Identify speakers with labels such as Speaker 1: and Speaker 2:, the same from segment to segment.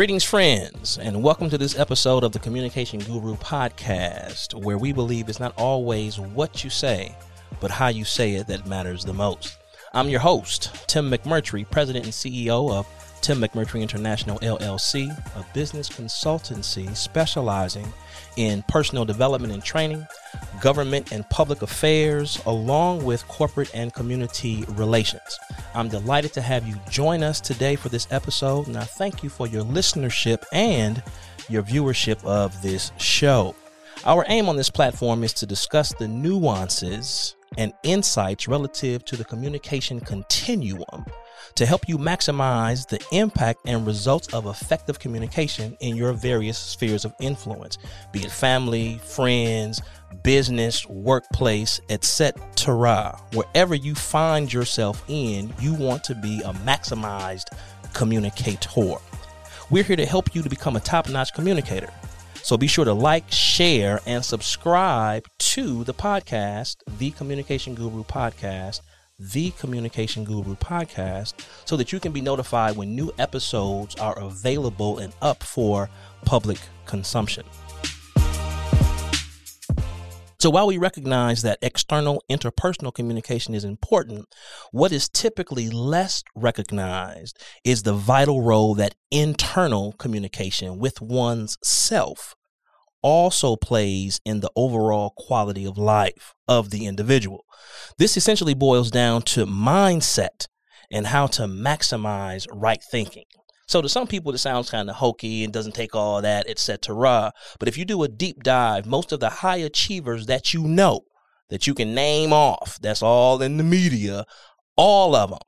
Speaker 1: Greetings, friends, and welcome to this episode of the Communication Guru podcast, where we believe it's not always what you say, but how you say it that matters the most. I'm your host, Tim McMurtry, President and CEO of Tim McMurtry International LLC, a business consultancy specializing in personal development and training, government and public affairs, along with corporate and community relations. I'm delighted to have you join us today for this episode, and I thank you for your listenership and your viewership of this show. Our aim on this platform is to discuss the nuances and insights relative to the communication continuum to help you maximize the impact and results of effective communication in your various spheres of influence, be it family, friends, business, workplace, etc. Wherever you find yourself in, you want to be a maximized communicator. We're here to help you to become a top notch communicator. So be sure to like, share, and subscribe to the podcast, The Communication Guru Podcast, The Communication Guru Podcast, so that you can be notified when new episodes are available and up for public consumption. So while we recognize that external interpersonal communication is important, what is typically less recognized is the vital role that internal communication with one's self also plays in the overall quality of life of the individual. This essentially boils down to mindset and how to maximize right thinking. So to some people, it sounds kind of hokey and doesn't take all that, etc. But if you do a deep dive, most of the high achievers that you know, that you can name off, that's all in the media, all of them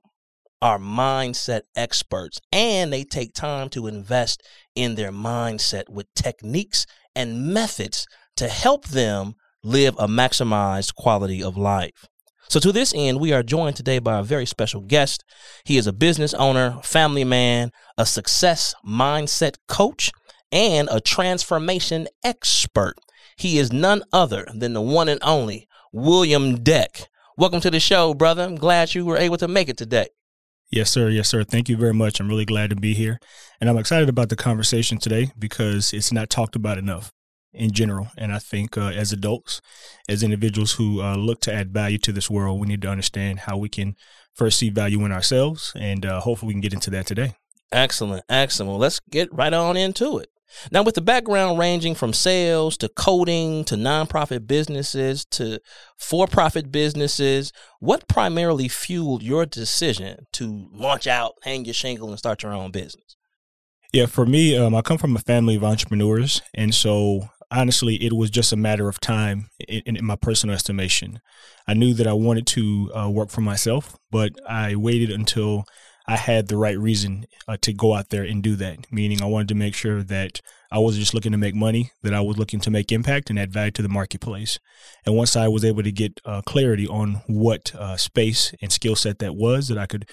Speaker 1: are mindset experts and they take time to invest in their mindset with techniques and methods to help them live a maximized quality of life. So, to this end, we are joined today by a very special guest. He is a business owner, family man, a success mindset coach, and a transformation expert. He is none other than the one and only William Deck. Welcome to the show, brother. I'm glad you were able to make it today.
Speaker 2: Yes, sir. Yes, sir. Thank you very much. I'm really glad to be here. And I'm excited about the conversation today because it's not talked about enough in general. And I think uh, as adults, as individuals who uh, look to add value to this world, we need to understand how we can first see value in ourselves. And uh, hopefully we can get into that today.
Speaker 1: Excellent. Excellent. Well, let's get right on into it. Now, with the background ranging from sales to coding to nonprofit businesses to for profit businesses, what primarily fueled your decision to launch out, hang your shingle, and start your own business?
Speaker 2: Yeah, for me, um, I come from a family of entrepreneurs. And so honestly, it was just a matter of time in, in, my personal estimation. I knew that I wanted to uh, work for myself, but I waited until I had the right reason uh, to go out there and do that. Meaning, I wanted to make sure that I wasn't just looking to make money, that I was looking to make impact and add value to the marketplace. And once I was able to get uh, clarity on what uh, space and skill set that was, that I could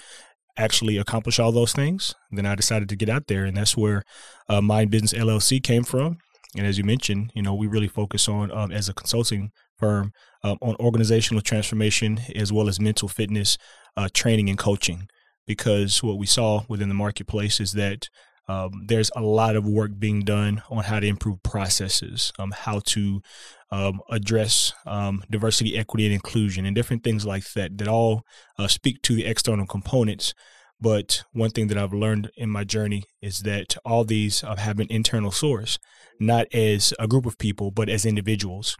Speaker 2: actually accomplish all those things, then I decided to get out there. And that's where uh, Mind Business LLC came from. And as you mentioned, you know, we really focus on um, as a consulting firm um, on organizational transformation as well as mental fitness uh, training and coaching. Because what we saw within the marketplace is that um, there's a lot of work being done on how to improve processes, um, how to um, address um, diversity, equity, and inclusion, and different things like that that all uh, speak to the external components but one thing that I've learned in my journey is that all these uh, have an internal source, not as a group of people, but as individuals.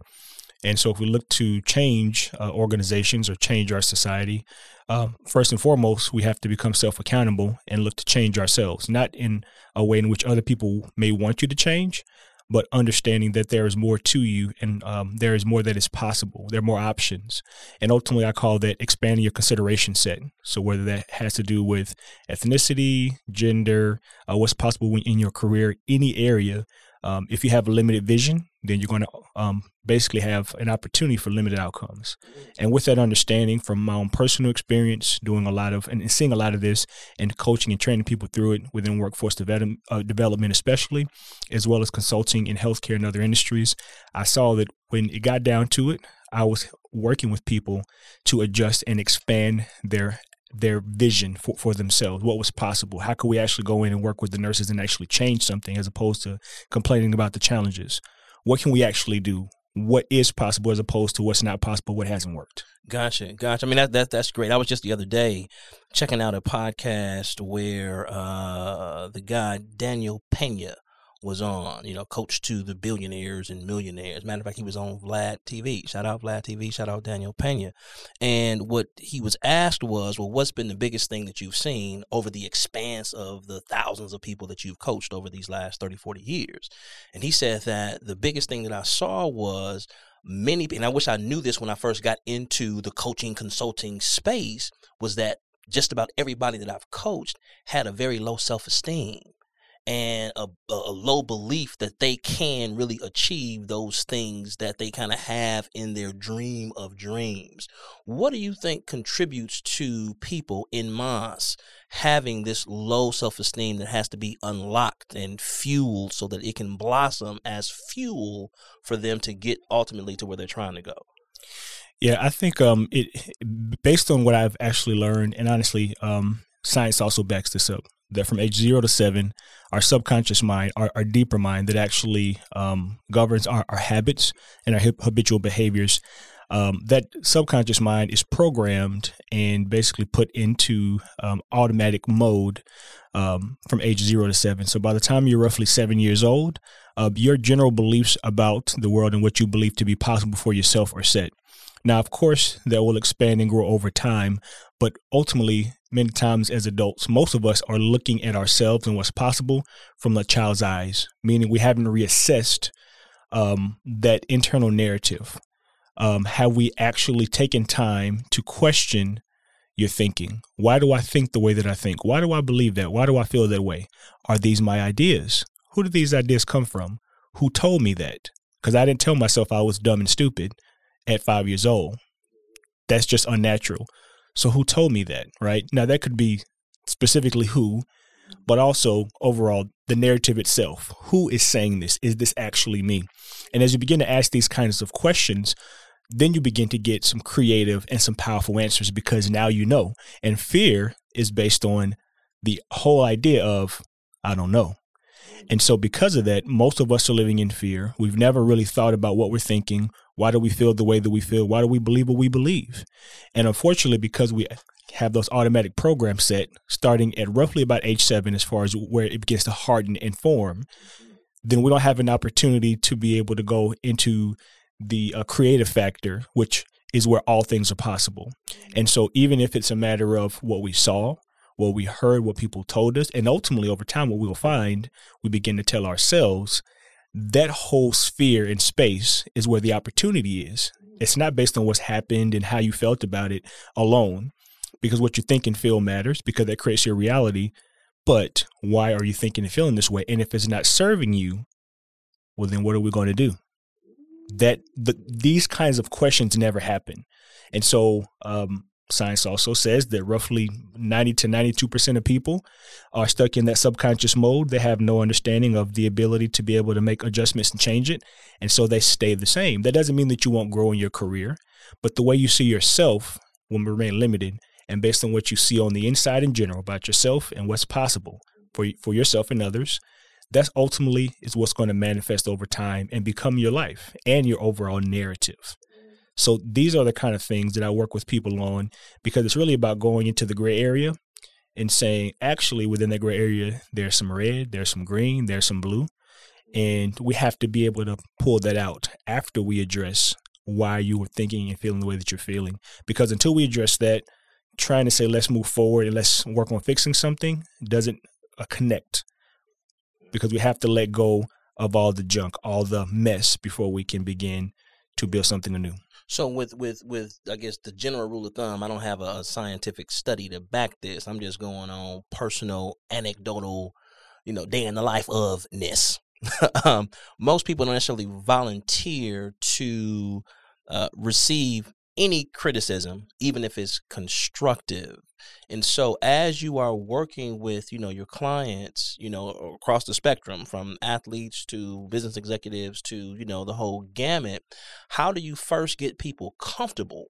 Speaker 2: And so, if we look to change uh, organizations or change our society, uh, first and foremost, we have to become self accountable and look to change ourselves, not in a way in which other people may want you to change, but understanding that there is more to you and um, there is more that is possible. There are more options. And ultimately, I call that expanding your consideration set. So, whether that has to do with ethnicity, gender, uh, what's possible in your career, any area, um, if you have a limited vision, then you're going to um, basically have an opportunity for limited outcomes. And with that understanding from my own personal experience, doing a lot of and seeing a lot of this and coaching and training people through it within workforce development, uh, development especially, as well as consulting in healthcare and other industries, I saw that when it got down to it, I was working with people to adjust and expand their their vision for, for themselves, what was possible. How could we actually go in and work with the nurses and actually change something as opposed to complaining about the challenges? What can we actually do? What is possible as opposed to what's not possible, what hasn't worked?
Speaker 1: Gotcha, gotcha. I mean that, that that's great. I was just the other day checking out a podcast where uh, the guy Daniel Pena was on, you know, coach to the billionaires and millionaires. Matter of fact, he was on Vlad TV. Shout out Vlad TV. Shout out Daniel Pena. And what he was asked was, well, what's been the biggest thing that you've seen over the expanse of the thousands of people that you've coached over these last 30, 40 years? And he said that the biggest thing that I saw was many, and I wish I knew this when I first got into the coaching consulting space, was that just about everybody that I've coached had a very low self esteem and a, a, low belief that they can really achieve those things that they kind of have in their dream of dreams. What do you think contributes to people in mass having this low self esteem that has to be unlocked and fueled so that it can blossom as fuel for them to get ultimately to where they're trying to go?
Speaker 2: Yeah, I think um, it based on what I've actually learned, and honestly, um, science also backs this up that from age zero to seven, our subconscious mind, our, our deeper mind that actually um, governs our, our, habits and our habitual behaviors, um, that subconscious mind is programmed and basically put into um, automatic mode um, from age zero to seven. So by the time you're roughly seven years old, uh, your general beliefs about the world and what you believe to be possible for yourself are set. Now, of course, that will expand and grow over time, but ultimately, many times as adults, most of us are looking at ourselves and what's possible from a child's eyes, meaning we haven't reassessed um, that internal narrative. Um, have we actually taken time to question your thinking? Why do I think the way that I think? Why do I believe that? Why do I feel that way? Are these my ideas? Who did these ideas come from? Who told me that? Because I didn't tell myself I was dumb and stupid at five years old. That's just unnatural. So who told me that, right? Now that could be specifically who, but also overall the narrative itself. Who is saying this? Is this actually me? And as you begin to ask these kinds of questions, then you begin to get some creative and some powerful answers because now you know. And fear is based on the whole idea of, I don't know. And so, because of that, most of us are living in fear. We've never really thought about what we're thinking. Why do we feel the way that we feel? Why do we believe what we believe? And unfortunately, because we have those automatic programs set starting at roughly about age seven, as far as where it begins to harden and form, then we don't have an opportunity to be able to go into the uh, creative factor, which is where all things are possible. And so, even if it's a matter of what we saw, what we heard, what people told us, and ultimately over time, what we will find, we begin to tell ourselves that whole sphere in space is where the opportunity is. It's not based on what's happened and how you felt about it alone, because what you think and feel matters, because that creates your reality. But why are you thinking and feeling this way? And if it's not serving you, well, then what are we going to do? That the, these kinds of questions never happen. And so, um, Science also says that roughly 90 to 92% of people are stuck in that subconscious mode. They have no understanding of the ability to be able to make adjustments and change it. And so they stay the same. That doesn't mean that you won't grow in your career, but the way you see yourself will remain limited. And based on what you see on the inside in general about yourself and what's possible for, for yourself and others, that's ultimately is what's going to manifest over time and become your life and your overall narrative. So these are the kind of things that I work with people on because it's really about going into the gray area and saying, actually, within that gray area, there's some red, there's some green, there's some blue. And we have to be able to pull that out after we address why you were thinking and feeling the way that you're feeling. Because until we address that, trying to say, let's move forward and let's work on fixing something doesn't uh, connect because we have to let go of all the junk, all the mess before we can begin to build something anew.
Speaker 1: So with with with I guess the general rule of thumb, I don't have a, a scientific study to back this. I'm just going on personal anecdotal, you know, day in the life of ness. um, most people don't necessarily volunteer to uh, receive any criticism, even if it's constructive. And so as you are working with, you know, your clients, you know, across the spectrum from athletes to business executives to, you know, the whole gamut, how do you first get people comfortable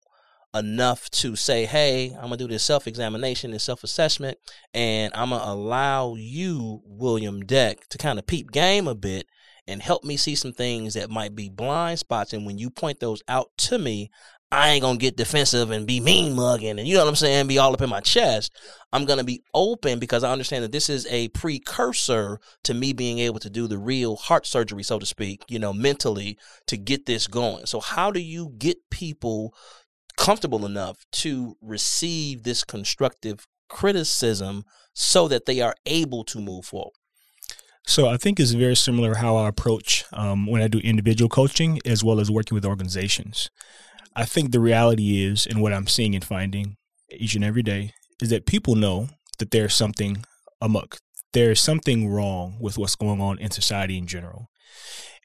Speaker 1: enough to say, hey, I'm gonna do this self examination and self assessment, and I'm gonna allow you, William Deck, to kind of peep game a bit and help me see some things that might be blind spots. And when you point those out to me, I ain't gonna get defensive and be mean mugging and you know what I'm saying, be all up in my chest. I'm gonna be open because I understand that this is a precursor to me being able to do the real heart surgery, so to speak, you know, mentally to get this going. So how do you get people comfortable enough to receive this constructive criticism so that they are able to move forward?
Speaker 2: So I think it's very similar how I approach um, when I do individual coaching as well as working with organizations. I think the reality is, and what I'm seeing and finding each and every day, is that people know that there's something amok. There's something wrong with what's going on in society in general.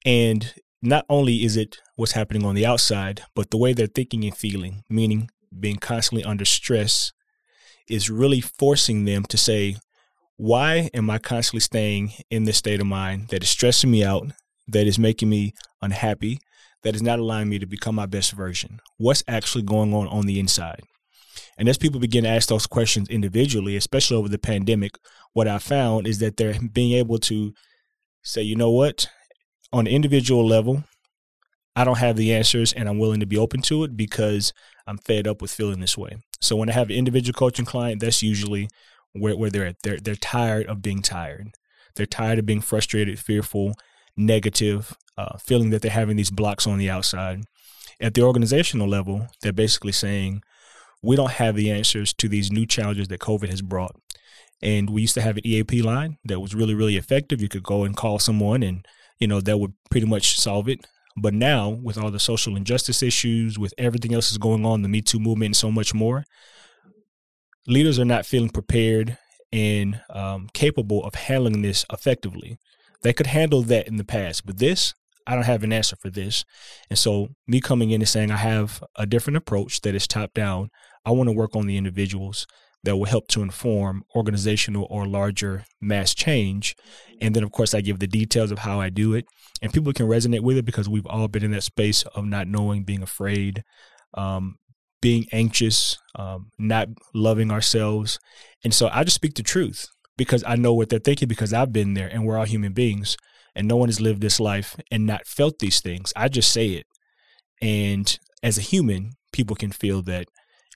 Speaker 2: And not only is it what's happening on the outside, but the way they're thinking and feeling, meaning being constantly under stress, is really forcing them to say, why am I constantly staying in this state of mind that is stressing me out, that is making me unhappy, that is not allowing me to become my best version? What's actually going on on the inside? And as people begin to ask those questions individually, especially over the pandemic, what I found is that they're being able to say, you know what, on an individual level, I don't have the answers and I'm willing to be open to it because I'm fed up with feeling this way. So when I have an individual coaching client, that's usually where, where they're at. They're, they're tired of being tired. They're tired of being frustrated, fearful, negative, uh, feeling that they're having these blocks on the outside. At the organizational level, they're basically saying, we don't have the answers to these new challenges that COVID has brought. And we used to have an EAP line that was really, really effective. You could go and call someone and, you know, that would pretty much solve it. But now, with all the social injustice issues, with everything else that's going on, the Me Too movement, and so much more, leaders are not feeling prepared and um, capable of handling this effectively. They could handle that in the past, but this, I don't have an answer for this. And so, me coming in and saying I have a different approach that is top down, I want to work on the individuals that will help to inform organizational or larger mass change. And then, of course, I give the details of how I do it. And people can resonate with it because we've all been in that space of not knowing, being afraid, um, being anxious, um, not loving ourselves. And so I just speak the truth because I know what they're thinking because I've been there and we're all human beings and no one has lived this life and not felt these things. I just say it. And as a human, people can feel that.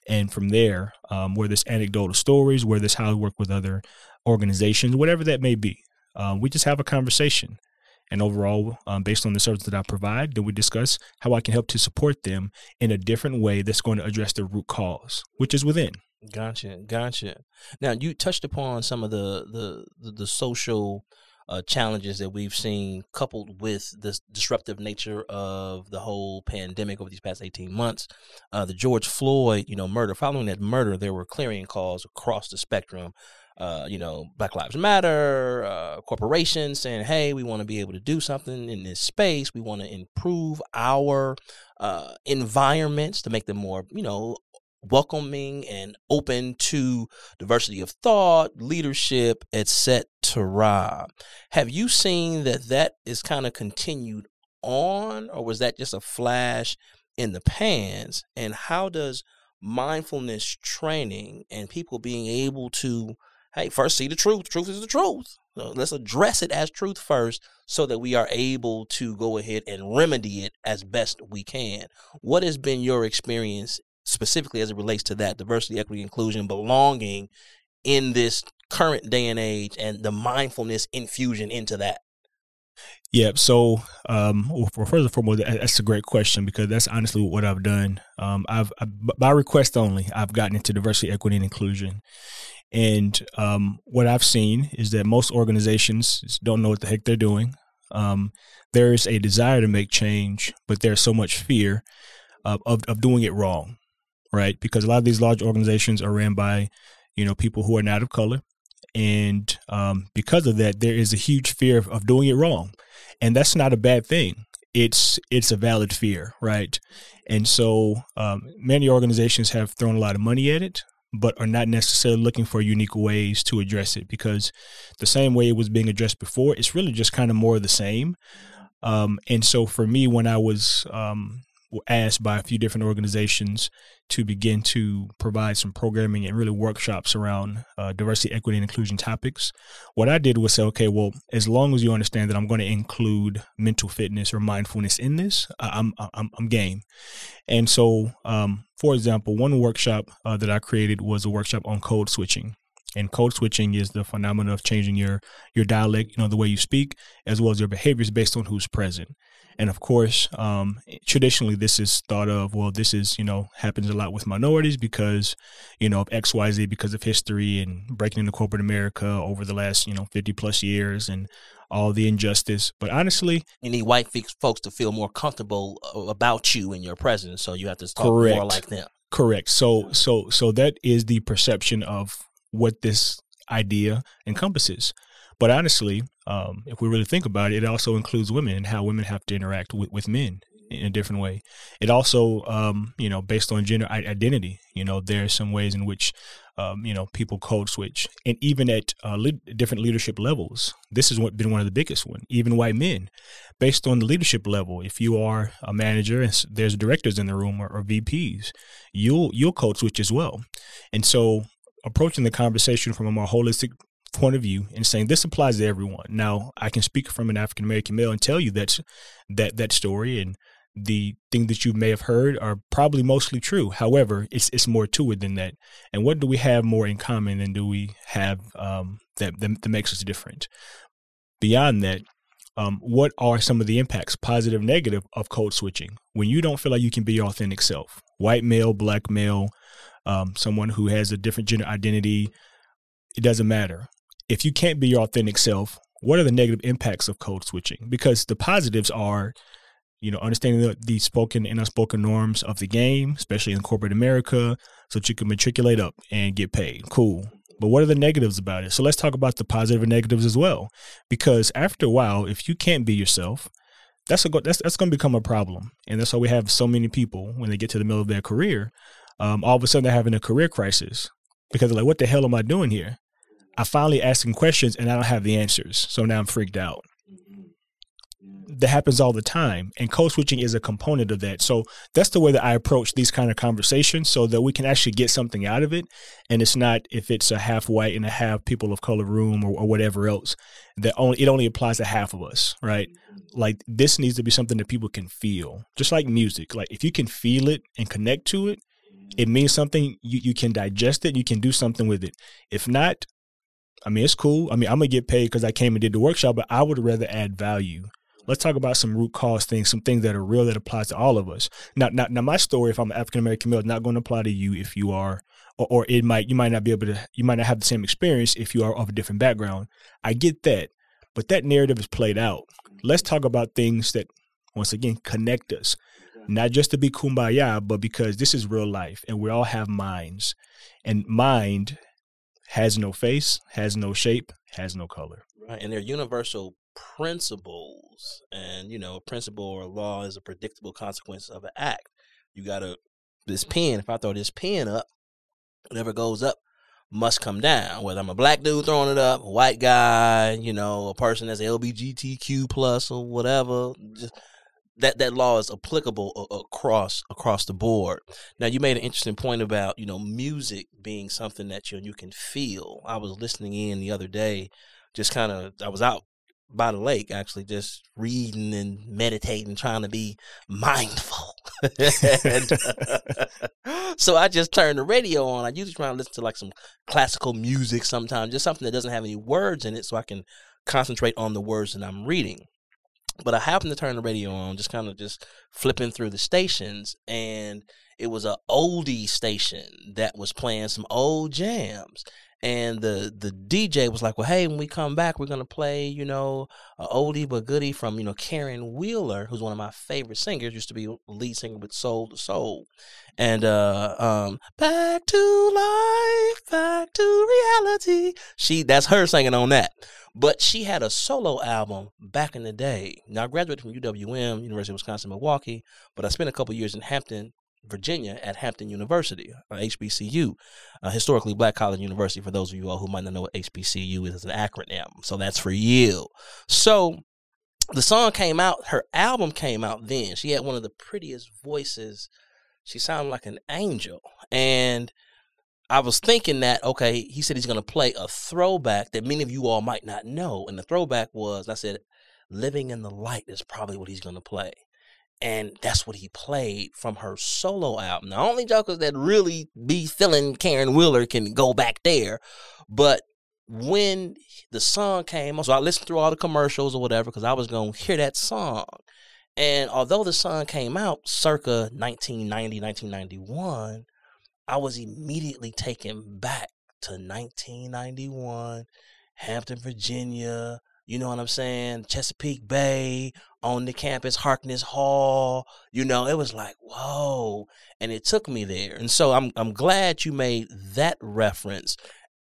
Speaker 2: And from there, um, where there's anecdotal stories, where there's how to work with other organizations, whatever that may be, um, we just have a conversation. And overall, um, based on the service that I provide, then we discuss how I can help to support them in a different way that's going to address the root cause, which is within.
Speaker 1: Gotcha, gotcha. Now you touched upon some of the the the, the social uh, challenges that we've seen, coupled with this disruptive nature of the whole pandemic over these past 18 months. Uh, the George Floyd, you know, murder. Following that murder, there were clarion calls across the spectrum. Uh, you know, Black Lives Matter, uh, corporations saying, "Hey, we want to be able to do something in this space. We want to improve our uh, environments to make them more, you know, welcoming and open to diversity of thought, leadership, etc. Have you seen that that is kind of continued on, or was that just a flash in the pans? And how does mindfulness training and people being able to, hey, first see the truth. Truth is the truth. So let's address it as truth first so that we are able to go ahead and remedy it as best we can. What has been your experience specifically as it relates to that diversity, equity, inclusion, belonging in this current day and age and the mindfulness infusion into that?
Speaker 2: Yeah. So, um, well, first and foremost, that's a great question because that's honestly what I've done. Um, I've I, by request only, I've gotten into diversity, equity, and inclusion. And um, what I've seen is that most organizations don't know what the heck they're doing. Um, there is a desire to make change, but there's so much fear of, of, of doing it wrong right? Because a lot of these large organizations are ran by, you know, people who are not of color. And um, because of that, there is a huge fear of, of doing it wrong. And that's not a bad thing. It's it's a valid fear, right? And so um, many organizations have thrown a lot of money at it, but are not necessarily looking for unique ways to address it because the same way it was being addressed before, it's really just kind of more of the same. Um, and so for me, when I was um, asked by a few different organizations to begin to provide some programming and really workshops around uh, diversity, equity, and inclusion topics. What I did was say, okay, well, as long as you understand that I'm going to include mental fitness or mindfulness in this, I'm I'm, I'm game. And so, um, for example, one workshop uh, that I created was a workshop on code switching. And code switching is the phenomenon of changing your your dialect, you know, the way you speak, as well as your behaviors based on who's present. And of course, um, traditionally, this is thought of, well, this is, you know, happens a lot with minorities because, you know, of XYZ, because of history and breaking into corporate America over the last, you know, 50 plus years and all the injustice. But honestly,
Speaker 1: you need white folks to feel more comfortable uh, about you and your presence. So you have to talk correct. more like them.
Speaker 2: Correct. So, so, so that is the perception of what this idea encompasses. But honestly, um, if we really think about it, it also includes women and how women have to interact with, with men in a different way. It also, um, you know, based on gender identity, you know, there are some ways in which, um, you know, people code switch, and even at uh, le- different leadership levels. This has been one of the biggest one. Even white men, based on the leadership level, if you are a manager and there's directors in the room or, or VPs, you'll you'll code switch as well. And so, approaching the conversation from a more holistic point of view and saying this applies to everyone. Now, I can speak from an African American male and tell you that that that story and the thing that you may have heard are probably mostly true. However, it's it's more to it than that. And what do we have more in common than do we have um, that, that, that makes us different? Beyond that, um, what are some of the impacts, positive, negative, of code switching when you don't feel like you can be your authentic self? White male, black male, um, someone who has a different gender identity, it doesn't matter if you can't be your authentic self, what are the negative impacts of code switching? Because the positives are, you know, understanding the, the spoken and unspoken norms of the game, especially in corporate America, so that you can matriculate up and get paid. Cool. But what are the negatives about it? So let's talk about the positive and negatives as well. Because after a while, if you can't be yourself, that's a that's that's going to become a problem, and that's why we have so many people when they get to the middle of their career, um, all of a sudden they're having a career crisis because they're like, "What the hell am I doing here?" I finally asking questions and I don't have the answers. So now I'm freaked out. That happens all the time. And code switching is a component of that. So that's the way that I approach these kind of conversations so that we can actually get something out of it. And it's not if it's a half white and a half people of color room or, or whatever else, that only it only applies to half of us, right? Like this needs to be something that people can feel. Just like music. Like if you can feel it and connect to it, it means something you, you can digest it you can do something with it if not I mean, it's cool. I mean, I'm gonna get paid because I came and did the workshop, but I would rather add value. Let's talk about some root cause things, some things that are real that applies to all of us. Now, now, now my story, if I'm an African American male, is not going to apply to you if you are, or, or it might, you might not be able to, you might not have the same experience if you are of a different background. I get that, but that narrative is played out. Let's talk about things that, once again, connect us, not just to be kumbaya, but because this is real life, and we all have minds, and mind has no face, has no shape, has no color.
Speaker 1: Right, and they're universal principles, and you know, a principle or a law is a predictable consequence of an act. You gotta this pen. If I throw this pen up, whatever goes up must come down. Whether I'm a black dude throwing it up, a white guy, you know, a person that's LBGTQ plus or whatever, just that that law is applicable across across the board. Now, you made an interesting point about you know music being something that you you can feel. I was listening in the other day, just kind of I was out by the lake actually, just reading and meditating, trying to be mindful. and, uh, so I just turned the radio on. I usually try to listen to like some classical music sometimes, just something that doesn't have any words in it, so I can concentrate on the words that I'm reading. But I happened to turn the radio on, just kind of just flipping through the stations, and it was a oldie station that was playing some old jams. And the the DJ was like, "Well, hey, when we come back, we're gonna play, you know, a oldie but goodie from, you know, Caron Wheeler, who's one of my favorite singers. Used to be lead singer with Soul II Soul, and uh, um, back to life, back to reality. She that's her singing on that. But she had a solo album back in the day. Now I graduated from UWM, University of Wisconsin Milwaukee, but I spent a couple years in Hampton, Virginia at Hampton University, uh, or HBCU, a historically black college university. For those of you all who might not know what HBCU is, it's an acronym. So that's for you. So the song came out, her album came out then. She had one of the prettiest voices. She sounded like an angel. And I was thinking that, okay, he said he's going to play a throwback that many of you all might not know. And the throwback was, I said, Living in the Light is probably what he's going to play. And that's what he played from her solo album. The only jokers that really be feeling Caron Wheeler can go back there. But when the song came on, so I listened through all the commercials or whatever because I was going to hear that song. And although the song came out circa 1990, 1991, I was immediately taken back to 1991, Hampton, Virginia, you know what I'm saying? Chesapeake Bay, on the campus, Harkness Hall. You know, it was like, whoa. And it took me there. And so I'm I'm glad you made that reference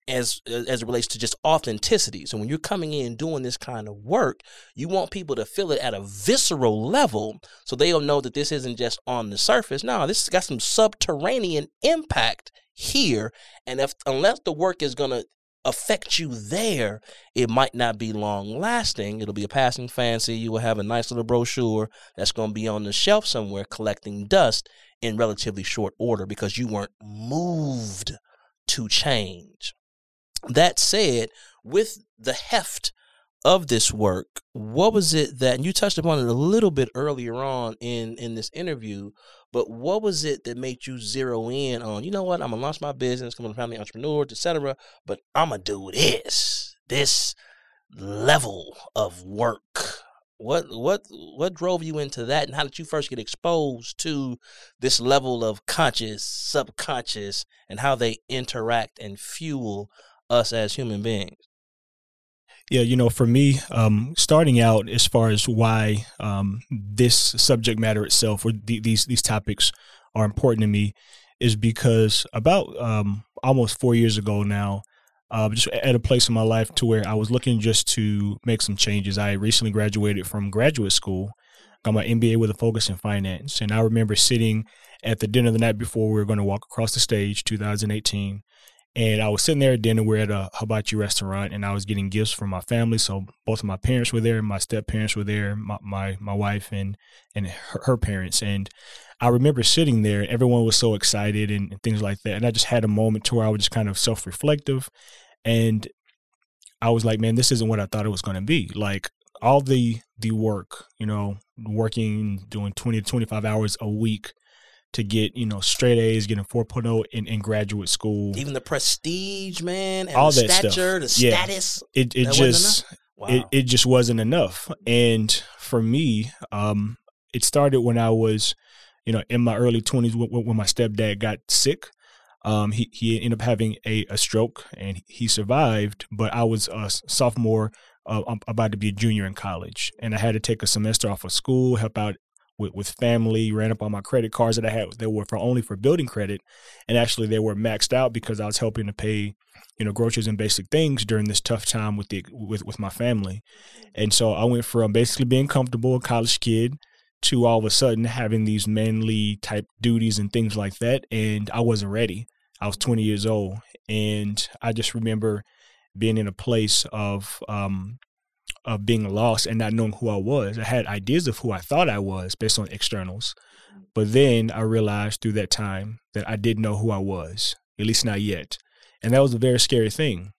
Speaker 1: as as it relates to just authenticity. So when you're coming in doing this kind of work, you want people to feel it at a visceral level so they'll know that this isn't just on the surface. No, this has got some subterranean impact here. And if unless the work is gonna affect you there, it might not be long lasting. It'll be a passing fancy. You will have a nice little brochure that's going to be on the shelf somewhere collecting dust in relatively short order because you weren't moved to change. That said, with the heft of this work, what was it that you touched upon it a little bit earlier on in in this interview, but what was it that made you zero in on, you know what, I'm gonna launch my business, come on a family entrepreneur, etc. But I'm gonna do this, this level of work. What what what drove you into that and how did you first get exposed to this level of conscious, subconscious, and how they interact and fuel us as human beings?
Speaker 2: Yeah, you know, for me, um, starting out as far as why um, this subject matter itself or th- these these topics are important to me is because about um, almost four years ago now, uh, just at a place in my life to where I was looking just to make some changes. I recently graduated from graduate school, got my MBA with a focus in finance, and I remember sitting at the dinner the night before we were going to walk across the stage, 2018 and I was sitting there at dinner. We're at a hibachi restaurant, and I was getting gifts from my family. So both of my parents were there, my step parents were there, my my, my wife and and her, her, parents. And I remember sitting there. Everyone was so excited and, and things like that. And I just had a moment to where I was just kind of self reflective, and I was like, man, this isn't what I thought it was going to be. Like all the the work, you know, working, doing twenty to twenty five hours a week to get you know straight A's, getting 4.0 in, in graduate school.
Speaker 1: Even the prestige, man, all that stature, stuff. the yeah. status.
Speaker 2: It it just wow. it it just wasn't enough. And for me, um, it started when I was, you know, in my early 20s when, when my stepdad got sick. Um, he he ended up having a, a stroke and he survived, but I was a sophomore. Uh, I'm about to be a junior in college, and I had to take a semester off of school, help out with, with family, ran up on my credit cards that I had that were for only for building credit. And actually they were maxed out because I was helping to pay, you know, groceries and basic things during this tough time with the with, with my family. And so I went from basically being comfortable, a college kid, to all of a sudden having these manly type duties and things like that. And I wasn't ready. I was 20 years old. And I just remember being in a place of um, of being lost and not knowing who I was. I had ideas of who I thought I was based on externals. But then I realized through that time that I didn't know who I was, at least not yet. And that was a very scary thing.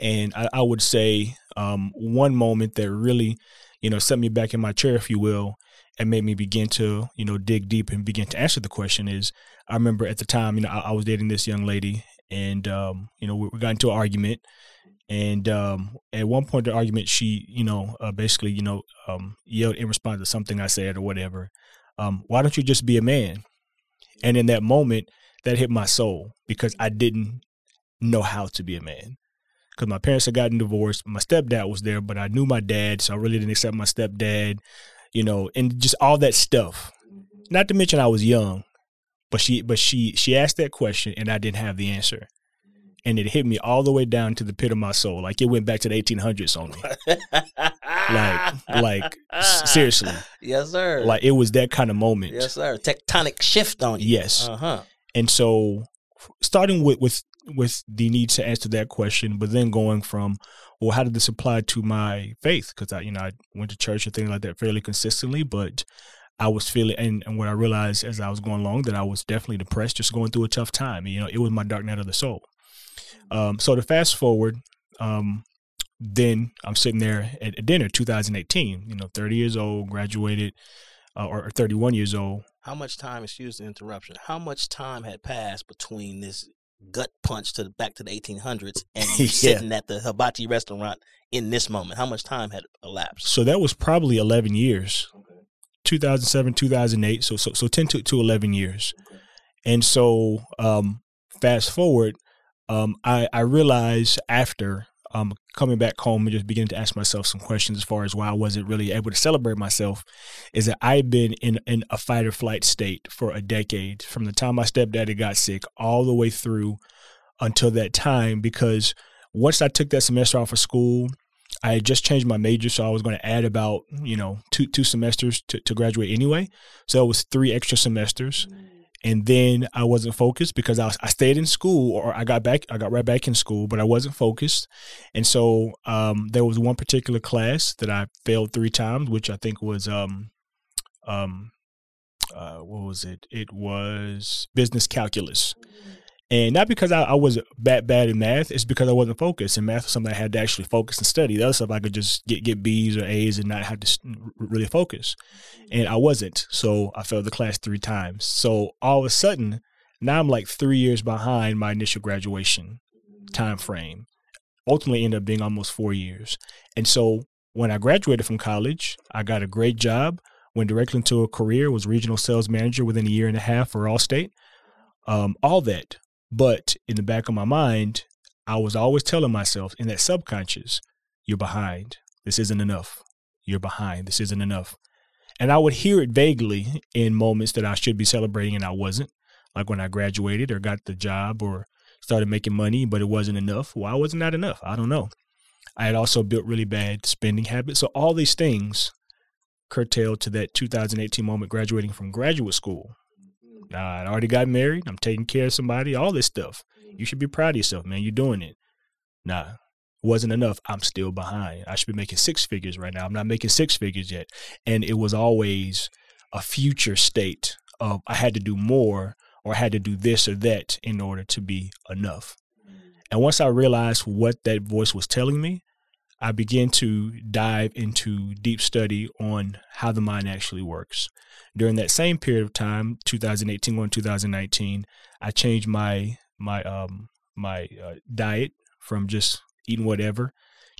Speaker 2: And I, I would say um, one moment that really, you know, set me back in my chair, if you will, and made me begin to, you know, dig deep and begin to answer the question is I remember at the time, you know, I, I was dating this young lady and, um, you know, we, we got into an argument and um, at one point, the argument, she, you know, uh, basically, you know, um, yelled in response to something I said or whatever. Um, why don't you just be a man? And in that moment, that hit my soul because I didn't know how to be a man. Because my parents had gotten divorced. My stepdad was there, but I knew my dad, so I really didn't accept my stepdad, you know, and just all that stuff. Not to mention I was young, but she, but she, she asked that question, and I didn't have the answer and it hit me all the way down to the pit of my soul. Like it went back to the 1800s on me. like, like seriously.
Speaker 1: Yes, sir.
Speaker 2: Like it was that kind of moment.
Speaker 1: Yes, sir. Tectonic shift on you.
Speaker 2: Yes. Uh huh. And so, starting with with with the need to answer that question, but then going from well, how did this apply to my faith? Because I, you know, I went to church and things like that fairly consistently, but I was feeling, and, and what I realized as I was going along, that I was definitely depressed, just going through a tough time. You know, it was my dark night of the soul. Um, so to fast forward, um, then I'm sitting there at, at, dinner, 2018. You know, 30 years old, graduated, uh, or, or 31 years old.
Speaker 1: How much time? Excuse the interruption. How much time had passed between this gut punch to the, back to the 1800s and yeah. sitting at the hibachi restaurant in this moment? How much time had elapsed?
Speaker 2: So that was probably 11 years. Okay. 2007, 2008. So so so 10 to, to 11 years. Okay. And so um, fast forward, um, I I realized after um, coming back home and just beginning to ask myself some questions as far as why I wasn't really able to celebrate myself is that I've been in, in a fight or flight state for a decade from the time my stepdaddy got sick all the way through until that time because once I took that semester off of school, I had just changed my major, so I was going to add about you know two two semesters to, to graduate anyway. So it was three extra semesters. And then I wasn't focused because I, was, I stayed in school or I got back I got right back in school but I wasn't focused. And so um, there was one particular class that I failed three times which I think was um um uh, what was it? It was business calculus and not because I, I was bad bad in math, it's because I wasn't focused. And math was something I had to actually focus and study. The other stuff I could just get get B's or A's and not have to really focus. And I wasn't, so I failed the class three times. So all of a sudden, now I'm like three years behind my initial graduation time frame. Ultimately, ended up being almost four years. And so when I graduated from college, I got a great job. Went directly into a career. Was regional sales manager within a year and a half for Allstate. Um, all that but in the back of my mind, I was always telling myself in that subconscious, you're behind. This isn't enough. You're behind. This isn't enough. And I would hear it vaguely in moments that I should be celebrating and I wasn't, like when I graduated or got the job or started making money, but it wasn't enough. Why wasn't that enough? I don't know. I had also built really bad spending habits. So all these things curtailed to that 2018 moment graduating from graduate school Nah, I already got married. I'm taking care of somebody. All this stuff. You should be proud of yourself, man. You're doing it. Nah, wasn't enough. I'm still behind. I should be making six figures right now. I'm not making six figures yet. And it was always a future state of I had to do more or I had to do this or that in order to be enough. And once I realized what that voice was telling me, I began to dive into deep study on how the mind actually works. During that same period of time, 2018 going 2019, I changed my my um my uh, diet from just eating whatever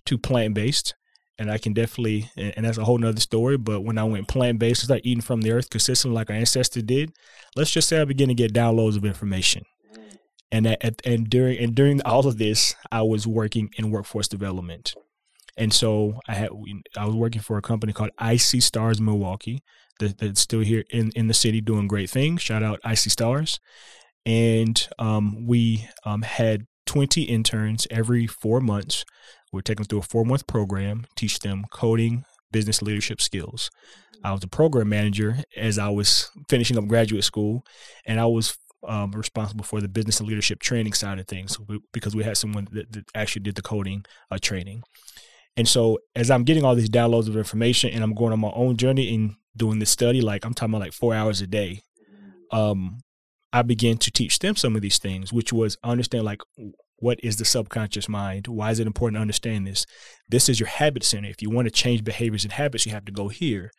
Speaker 2: to plant based. And I can definitely, and that's a whole nother story. But when I went plant based, start eating from the earth consistently like our ancestors did. Let's just say I began to get downloads of information. And at, and during and during all of this, I was working in workforce development. And so I had I was working for a company called IC Stars Milwaukee that, that's still here in, in the city doing great things. Shout out IC Stars. And um, we um, had 20 interns every four months. We're taking them through a four month program, teach them coding, business leadership skills. I was a program manager as I was finishing up graduate school, and I was um, responsible for the business and leadership training side of things because we had someone that, that actually did the coding uh, training. And so as I'm getting all these downloads of information and I'm going on my own journey and doing this study, like I'm talking about like four hours a day, um, I began to teach them some of these things, which was understand like what is the subconscious mind? Why is it important to understand this? This is your habit center. If you want to change behaviors and habits, you have to go here.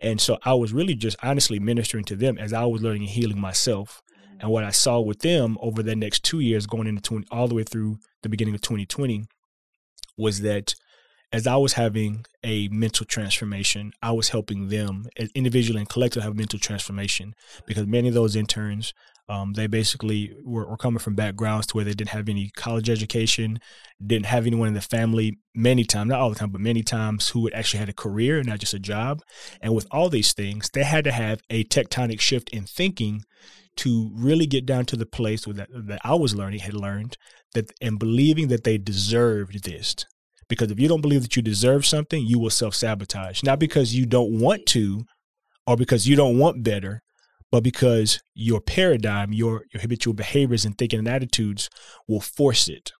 Speaker 2: And so I was really just honestly ministering to them as I was learning and healing myself. And what I saw with them over the next two years, going into 20, all the way through the beginning of 2020, was that as I was having a mental transformation, I was helping them individually and collectively have mental transformation because many of those interns, um, they basically were, were, coming from backgrounds to where they didn't have any college education, didn't have anyone in the family many times, not all the time, but many times who had actually had a career, and not just a job. And with all these things, they had to have a tectonic shift in thinking to really get down to the place that, that I was learning, had learned that, and believing that they deserved this because if you don't believe that you deserve something, you will self sabotage. Not because you don't want to or because you don't want better, but because your paradigm, your, your habitual behaviors and thinking and attitudes will force it.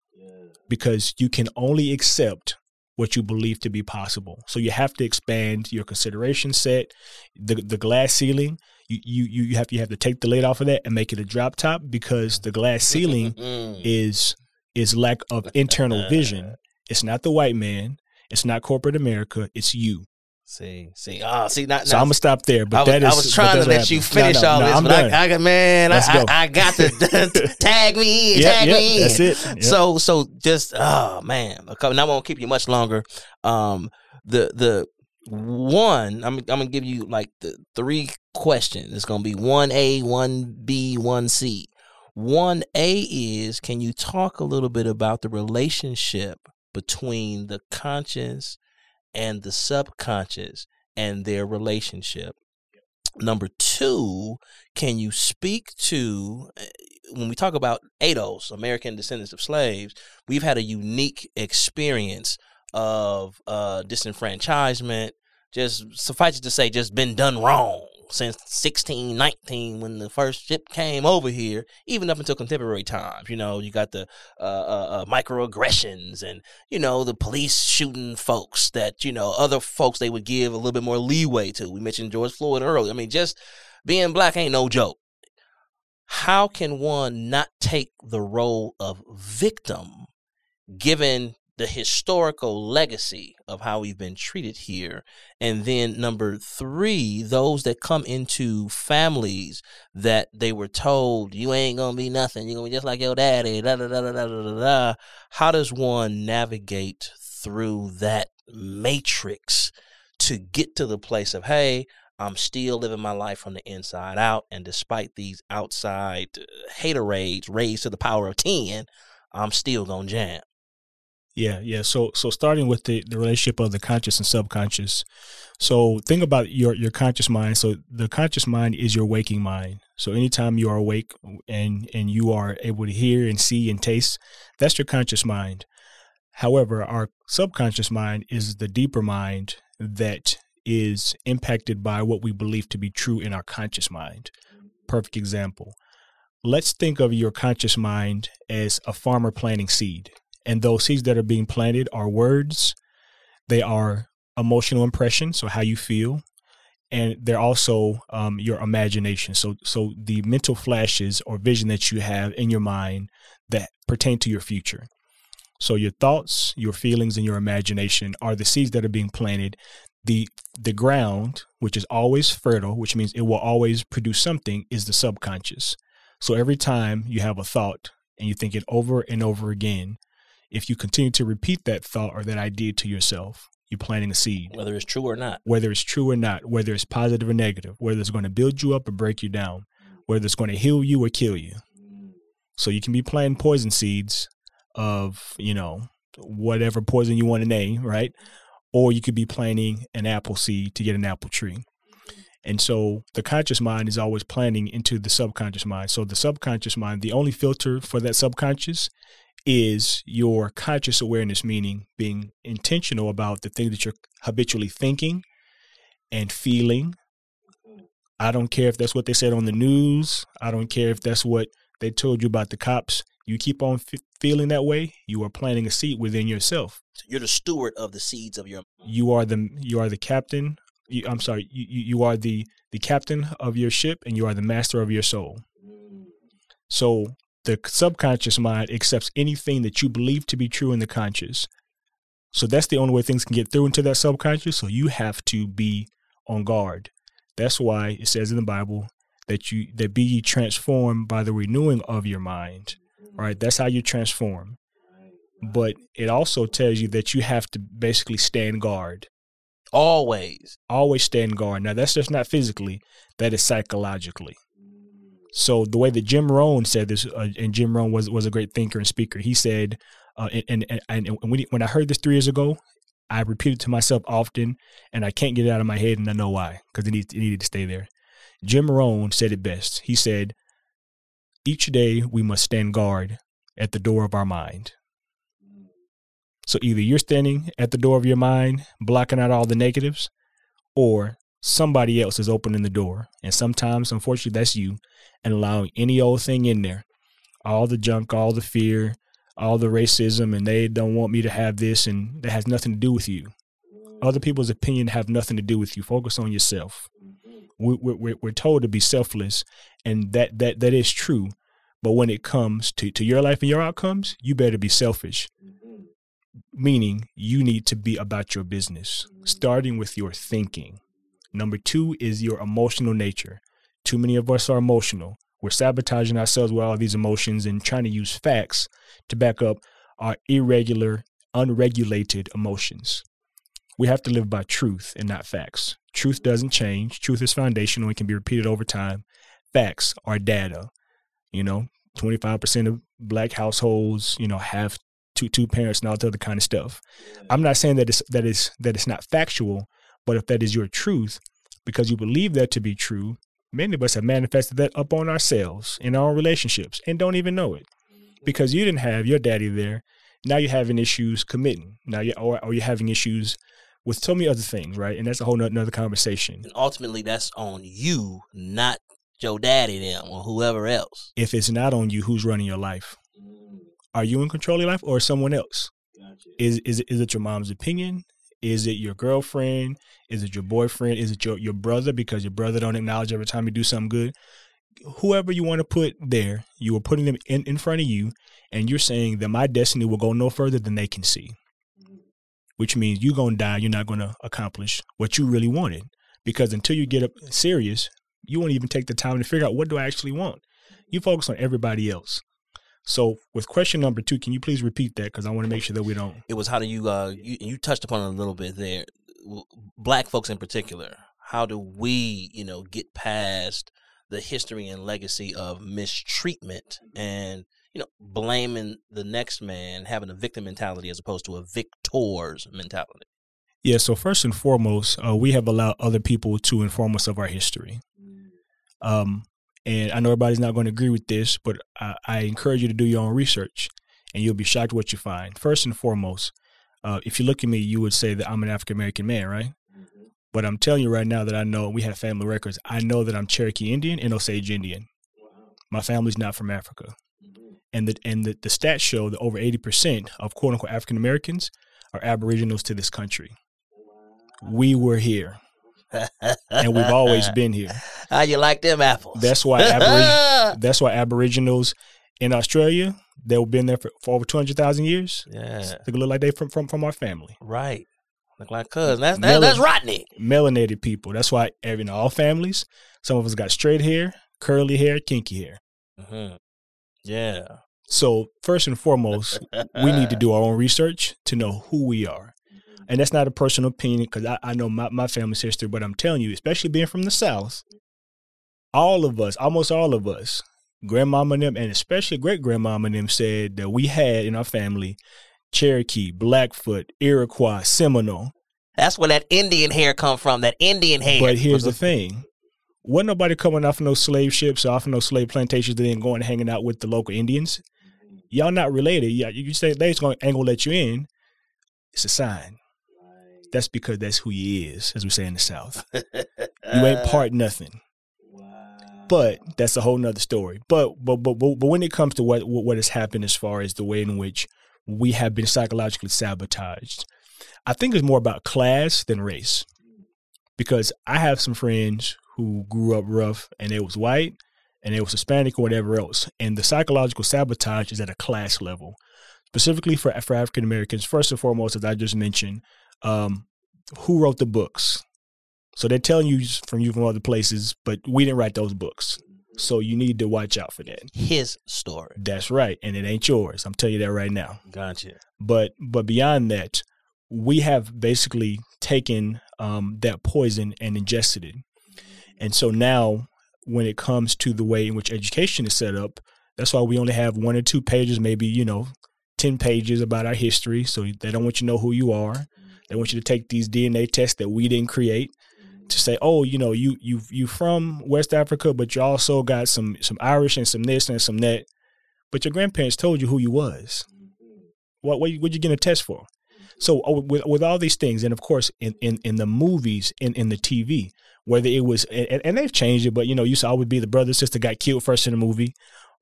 Speaker 2: Because you can only accept what you believe to be possible. So you have to expand your consideration set, the the glass ceiling. You you you have you have to take the lid off of that and make it a drop top because the glass ceiling
Speaker 1: Mm.
Speaker 2: is is lack of internal vision. It's not the white man. It's not corporate America. It's you.
Speaker 1: See, see, ah, see, not.
Speaker 2: So I'm gonna stop there. But
Speaker 1: I was,
Speaker 2: that is.
Speaker 1: I was trying to let
Speaker 2: what
Speaker 1: you
Speaker 2: happens. No,
Speaker 1: finish
Speaker 2: no,
Speaker 1: all
Speaker 2: no,
Speaker 1: this,
Speaker 2: I'm
Speaker 1: but
Speaker 2: done.
Speaker 1: I, I got man, I,
Speaker 2: Let's go.
Speaker 1: I, I got to tag me in,
Speaker 2: Yep,
Speaker 1: tag
Speaker 2: yep,
Speaker 1: me in.
Speaker 2: That's it. Yep.
Speaker 1: So, so just oh man, now I won't keep you much longer. Um, the the one, I'm I'm gonna give you like the three questions. It's gonna be one A, one B, one C. One A is, can you talk a little bit about the relationship between the conscious and the subconscious and their relationship? Number two, can you speak to eh, when we talk about ADOS, American descendants of slaves, we've had a unique experience of uh, disenfranchisement. Just suffice it to say, just been done wrong since 1619 when the first ship came over here, even up until contemporary times. You know, you got the uh, uh, uh, microaggressions and, you know, the police shooting folks that, you know, other folks they would give a little bit more leeway to. We mentioned George Floyd earlier. I mean, just being black ain't no joke how can one not take the role of victim given the historical legacy of how we've been treated here and then number 3 those that come into families that they were told you ain't to be nothing you're to be just like your daddy da, da, da, da, da, da, da, how does one navigate through that matrix to get to the place of hey I'm still living my life from the inside out. And despite these outside uh, hater raids raised to the power of 10, I'm still to jam.
Speaker 2: Yeah, yeah. So so starting with the, the relationship of the conscious and subconscious. So think about your your conscious mind. So the conscious mind is your waking mind. So anytime you are awake and and you are able to hear and see and taste, that's your conscious mind. However, our subconscious mind is the deeper mind that is impacted by what we believe to be true in our conscious mind. Perfect example. Let's think of your conscious mind as a farmer planting seed. And those seeds that are being planted are words, they are emotional impressions, so how you feel, and they're also um, your imagination. So, so the mental flashes or vision that you have in your mind that pertain to your future. So your thoughts, your feelings, and your imagination are the seeds that are being planted. The the ground, which is always fertile, which means it will always produce something, is the subconscious. So every time you have a thought and you think it over and over again, if you continue to repeat that thought or that idea to yourself, you're planting a seed.
Speaker 1: Whether it's true or not.
Speaker 2: Whether it's true or not, whether it's positive or negative, whether it's going to build you up or break you down, whether it's going to heal you or kill you. So you can be planting poison seeds of, you know, whatever poison you want to name, right? Or you could be planting an apple seed to get an apple tree. And so the conscious mind is always planting into the subconscious mind. So the subconscious mind, the only filter for that subconscious is your conscious awareness, meaning being intentional about the things that you're habitually thinking and feeling. I don't care if that's what they said on the news. I don't care if that's what they told you about the cops. You keep on f- feeling that way, you are planting a seed within yourself.
Speaker 1: So you're the steward of the seeds of your.
Speaker 2: You are the you are the captain. You, I'm sorry. You, you you are the the captain of your ship, and you are the master of your soul. So the subconscious mind accepts anything that you believe to be true in the conscious. So that's the only way things can get through into that subconscious. So you have to be on guard. That's why it says in the Bible that you that be ye transformed by the renewing of your mind. Right? That's how you transform. But it also tells you that you have to basically stand guard.
Speaker 1: Always.
Speaker 2: Always stand guard. Now that's just not physically, that is psychologically. So the way that Jim Rohn said this, uh, and Jim Rohn was was a great thinker and speaker. He said, uh, and and, and, when, he, when I heard this three years ago, I repeated it to myself often, and I can't get it out of my head, and I know why, because it, it needed to stay there. Jim Rohn said it best. He said, "Each day we must stand guard at the door of our mind." So either you're standing at the door of your mind, blocking out all the negatives, or somebody else is opening the door. And sometimes, unfortunately, that's you and allowing any old thing in there all the junk, all the fear, all the racism and they don't want me to have this and that has nothing to do with you. Other people's opinion have nothing to do with you. Focus on yourself. Mm-hmm. We, we, we're told to be selfless, and that that that is true. But when it comes to, to your life and your outcomes, you better be selfish. Mm-hmm. Meaning, you need to be about your business, mm-hmm. starting with your thinking. Number two is your emotional nature. Too many of us are emotional. We're sabotaging ourselves with all these emotions and trying to use facts to back up our irregular, unregulated emotions. We have to live by truth and not facts. Truth doesn't change. Truth is foundational and can be repeated over time. Facts are data. You know, 25% of black households, you know, have two two parents and all the other kind of stuff. I'm not saying that it's that is that it's not factual, but if that is your truth, because you believe that to be true, many of us have manifested that up on ourselves in our relationships and don't even know it. Because you didn't have your daddy there. Now you're having issues committing. Now you or, or you're having issues with so many other things, right? And that's a whole nother conversation.
Speaker 1: And ultimately, that's on you, not your daddy, them, or whoever else.
Speaker 2: If it's not on you, who's running your life? Are you in control of your life or someone else? Gotcha. Is is is it your mom's opinion? Is it your girlfriend? Is it your boyfriend? Is it your, your brother because your brother don't acknowledge every time you do something good? Whoever you want to put there, you are putting them in, in front of you, and you're saying that my destiny will go no further than they can see. Which means you're gonna die, you're not gonna accomplish what you really wanted. Because until you get up serious, you won't even take the time to figure out what do I actually want. You focus on everybody else. So, with question number two, can you please repeat that because I want to make sure that we don't.
Speaker 1: It was how do you uh you, you touched upon it a little bit there, black folks in particular. How do we you know get past the history and legacy of mistreatment and you know blaming the next man, having a victim mentality as opposed to a victor's mentality?
Speaker 2: Yeah. So first and foremost, uh, we have allowed other people to inform us of our history. Mm. Um, and I know everybody's not going to agree with this, but I, I, encourage you to do your own research, and you'll be shocked what you find. First and foremost, uh, if you look at me, you would say that I'm an African American man, right? Mm-hmm. But I'm telling you right now that I know we have family records. I know that I'm Cherokee Indian and Osage Indian. Wow. My family's not from Africa, mm-hmm. and the and the, the stats show that over 80 percent of quote unquote African Americans are Aboriginals to this country. Wow. We were here and we've always been here.
Speaker 1: How you like them apples?
Speaker 2: That's why Aborig- that's why Aboriginals in Australia they've been there for, for over two hundred thousand years.
Speaker 1: Yeah,
Speaker 2: they look like they from from from our family.
Speaker 1: Right. Look like cousin. That's that, that's Rodney.
Speaker 2: Melanated people. That's why every in all families, some of us got straight hair, curly hair, kinky hair.
Speaker 1: Mm-hmm. Yeah.
Speaker 2: So first and foremost, we need to do our own research to know who we are and that's not a personal opinion because I, I know my, my family's history, but I'm telling you, especially being from the South, all of us, almost all of us, grandmama and them, and especially great grandmama and them said that we had in our family Cherokee, Blackfoot, Iroquois, Seminole.
Speaker 1: That's where that Indian hair come from, that Indian hair.
Speaker 2: But here's the thing. Wasn't nobody coming off of no slave ships or off of no slave plantations and then going hanging out with the local Indians. Y'all not related. Yeah, you say they just gonna ain't gonna let you in. It's a sign that's because that's who he is, as we say in the South. you ain't part nothing. But that's a whole nother story. But, but but but but when it comes to what what has happened as far as the way in which we have been psychologically sabotaged, I think it's more about class than race. Because I have some friends who grew up rough and they was white and they was Hispanic or whatever else. And the psychological sabotage is at a class level. Specifically for, for African Americans, first and foremost, as I just mentioned, um, who wrote the books. So they're telling you from you from other places, but we didn't write those books. So you need to watch out for that.
Speaker 1: His story.
Speaker 2: That's right, and it ain't yours. I'm telling you that right now.
Speaker 1: Gotcha.
Speaker 2: But but beyond that, we have basically taken um, that poison and ingested it, and so now when it comes to the way in which education is set up, that's why we only have one or two pages, maybe you know, ten pages about our history. So they don't want you to know who you are. They want you to take these DNA tests that we didn't create to mm-hmm. say, oh, you know, you you you from West Africa, but you also got some some Irish and some this and some that. But your grandparents told you who you was. Mm-hmm. What what what you getting a test for? Mm-hmm. So oh, with with all these things, and of course in in, in the movies, in in the TV, whether it was and, and they've changed it, but you know, you saw would be the brother sister got killed first in the movie,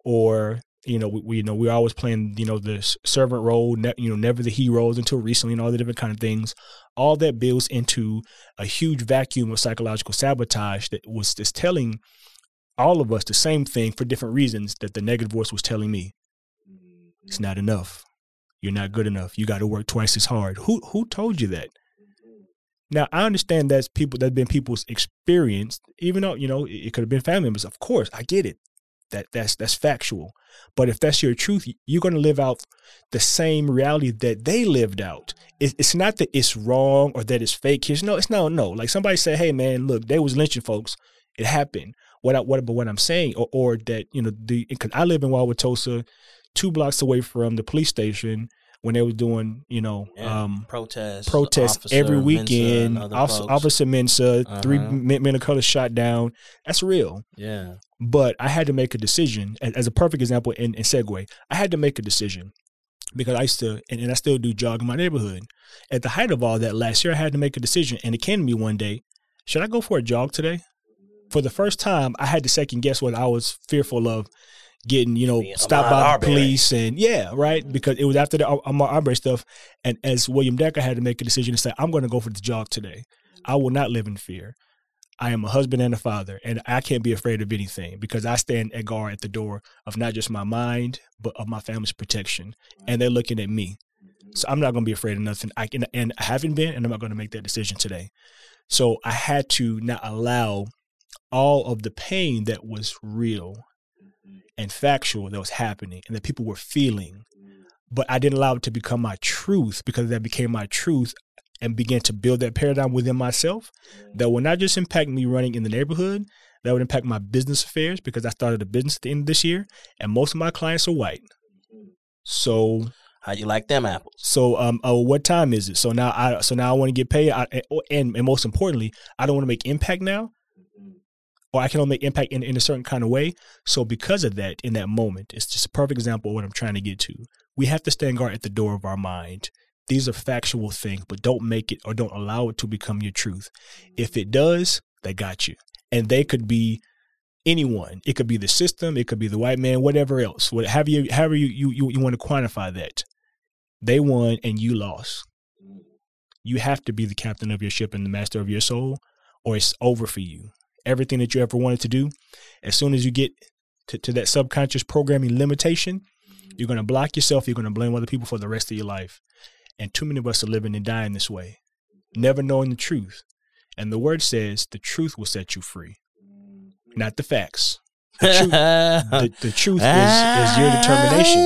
Speaker 2: or You know, we, we you know we're always playing you know the servant role, ne- you know, never the heroes until recently, and all the different kind of things. All that builds into a huge vacuum of psychological sabotage that was just telling all of us the same thing for different reasons that the negative voice was telling me. Mm-hmm. It's not enough. You're not good enough. You got to work twice as hard. Who who told you that? Mm-hmm. Now I understand that's people that's been people's experience, even though you know it, it could have been family members. Of course, I get it. That that's that's factual. But if that's your truth, you're going to live out the same reality that they lived out. It's not that it's wrong or that it's fake. Here's no, it's no, no. Like somebody say, "Hey, man, look, they was lynching folks. It happened." What I, what but what I'm saying, or, or that you know, the because I live in Wauwatosa, two blocks away from the police station when they was doing, you know,
Speaker 1: Yeah.
Speaker 2: um,
Speaker 1: protests,
Speaker 2: protests
Speaker 1: Officer
Speaker 2: every weekend.
Speaker 1: other
Speaker 2: Officer. Officer Mensah, three
Speaker 1: Uh-huh.
Speaker 2: men, men of color shot down. That's real.
Speaker 1: Yeah.
Speaker 2: But I had to make a decision as, as a perfect example in, in segue. I had to make a decision because I used to, and, and I still do jog in my neighborhood. At the height of all that last year, I had to make a decision, and it came to me one day: should I go for a jog today? For the first time, I had to second guess what I was fearful of getting, you know,
Speaker 1: Being
Speaker 2: stopped by the police, and yeah, right, because it was after the um, um, Ahmaud Arbery stuff. And as William Decker had to make a decision to say, I'm going to go for the jog today. I will not live in fear. I am a husband and a father, and I can't be afraid of anything because I stand at guard at the door of not just my mind, but of my family's protection. And they're looking at me. So I'm not going to be afraid of nothing. I can, and I haven't been, and I'm not going to make that decision today. So I had to not allow all of the pain that was real and factual that was happening and that people were feeling. But I didn't allow it to become my truth because that became my truth and began to build that paradigm within myself that will not just impact me running in the neighborhood, that would impact my business affairs because I started a business at the end of this year and most of my clients are white. So
Speaker 1: How you like them apples?
Speaker 2: so um oh what time is it? So now I so now I want to get paid I, and and most importantly, I don't want to make impact now. Or I can only make impact in, in a certain kind of way. So because of that, in that moment, it's just a perfect example of what I'm trying to get to. We have to stand guard at the door of our mind. These are factual things, but don't make it or don't allow it to become your truth. If it does, they got you. And they could be anyone. It could be the system, it could be the white man, whatever else. Whatever you however you, you, you, you want to quantify that. They won and you lost. You have to be the captain of your ship and the master of your soul, or it's over for you. Everything that you ever wanted to do, as soon as you get to, to that subconscious programming limitation, you're going to block yourself. You're going to blame other people for the rest of your life. And too many of us are living and dying this way, never knowing the truth. And the word says the truth will set you free, not the facts. The truth, the, the truth is, is your determination.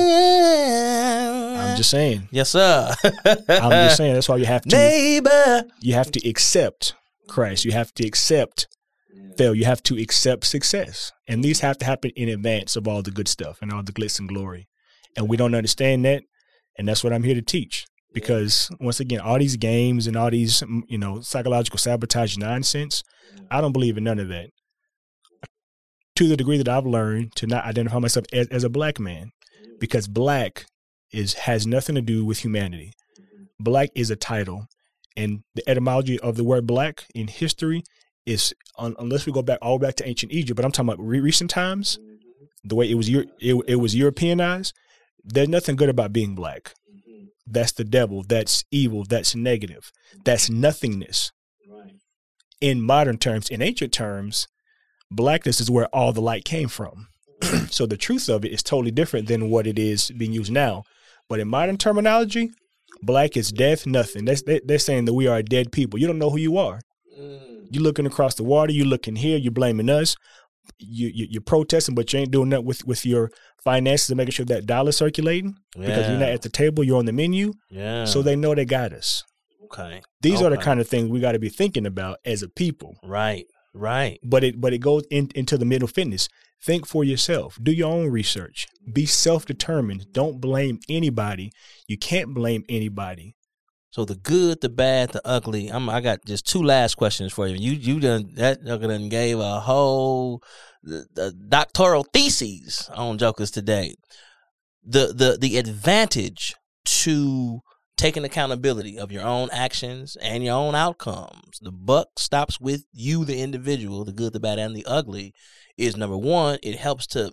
Speaker 2: I'm just saying.
Speaker 1: Yes, sir.
Speaker 2: I'm just saying. That's why you have to
Speaker 1: Neighbor.
Speaker 2: you have to accept Christ. You have to accept failure. You have to accept success. And these have to happen in advance of all the good stuff and all the glitz and glory. And we don't understand that. And that's what I'm here to teach. Because once again, all these games and all these, mm, you know, psychological sabotage nonsense, I don't believe in none of that. To the degree that I've learned to not identify myself as, as a black man, because black is has nothing to do with humanity. Black is a title, and the etymology of the word black in history is un, unless we go back all back to ancient Egypt, but I'm talking about re- recent times, the way it was it, it was Europeanized. There's nothing good about being black. That's the devil. That's evil. That's negative. That's nothingness. In modern terms, in ancient terms, blackness is where all the light came from. so the truth of it is totally different than what it is being used now. But in modern terminology, black is death, nothing. That's, they, they're saying that we are dead people. You don't know who you are. Mm. You're looking across the water. You're looking here. You're blaming us. You, you you're protesting, but you ain't doing that with with your finances and making sure that dollar's circulating because you're not at the table. You're on the menu,
Speaker 1: Yeah.
Speaker 2: so they know they got us.
Speaker 1: okay.
Speaker 2: These are the kind of things we got to be thinking about as a people.
Speaker 1: Right. Right.
Speaker 2: But it but it goes in, into the mental fitness. Think for yourself. Do your own research. Be self determined. Don't blame anybody. You can't blame anybody.
Speaker 1: So the good, the bad, the ugly. I'm. I got just two last questions for you. You you done that Joker done gave a whole the, the doctoral theses on Jokers today. The the the advantage to taking accountability of your own actions and your own outcomes. The buck stops with you, the individual, the good, the bad, and the ugly. Is number one. It helps to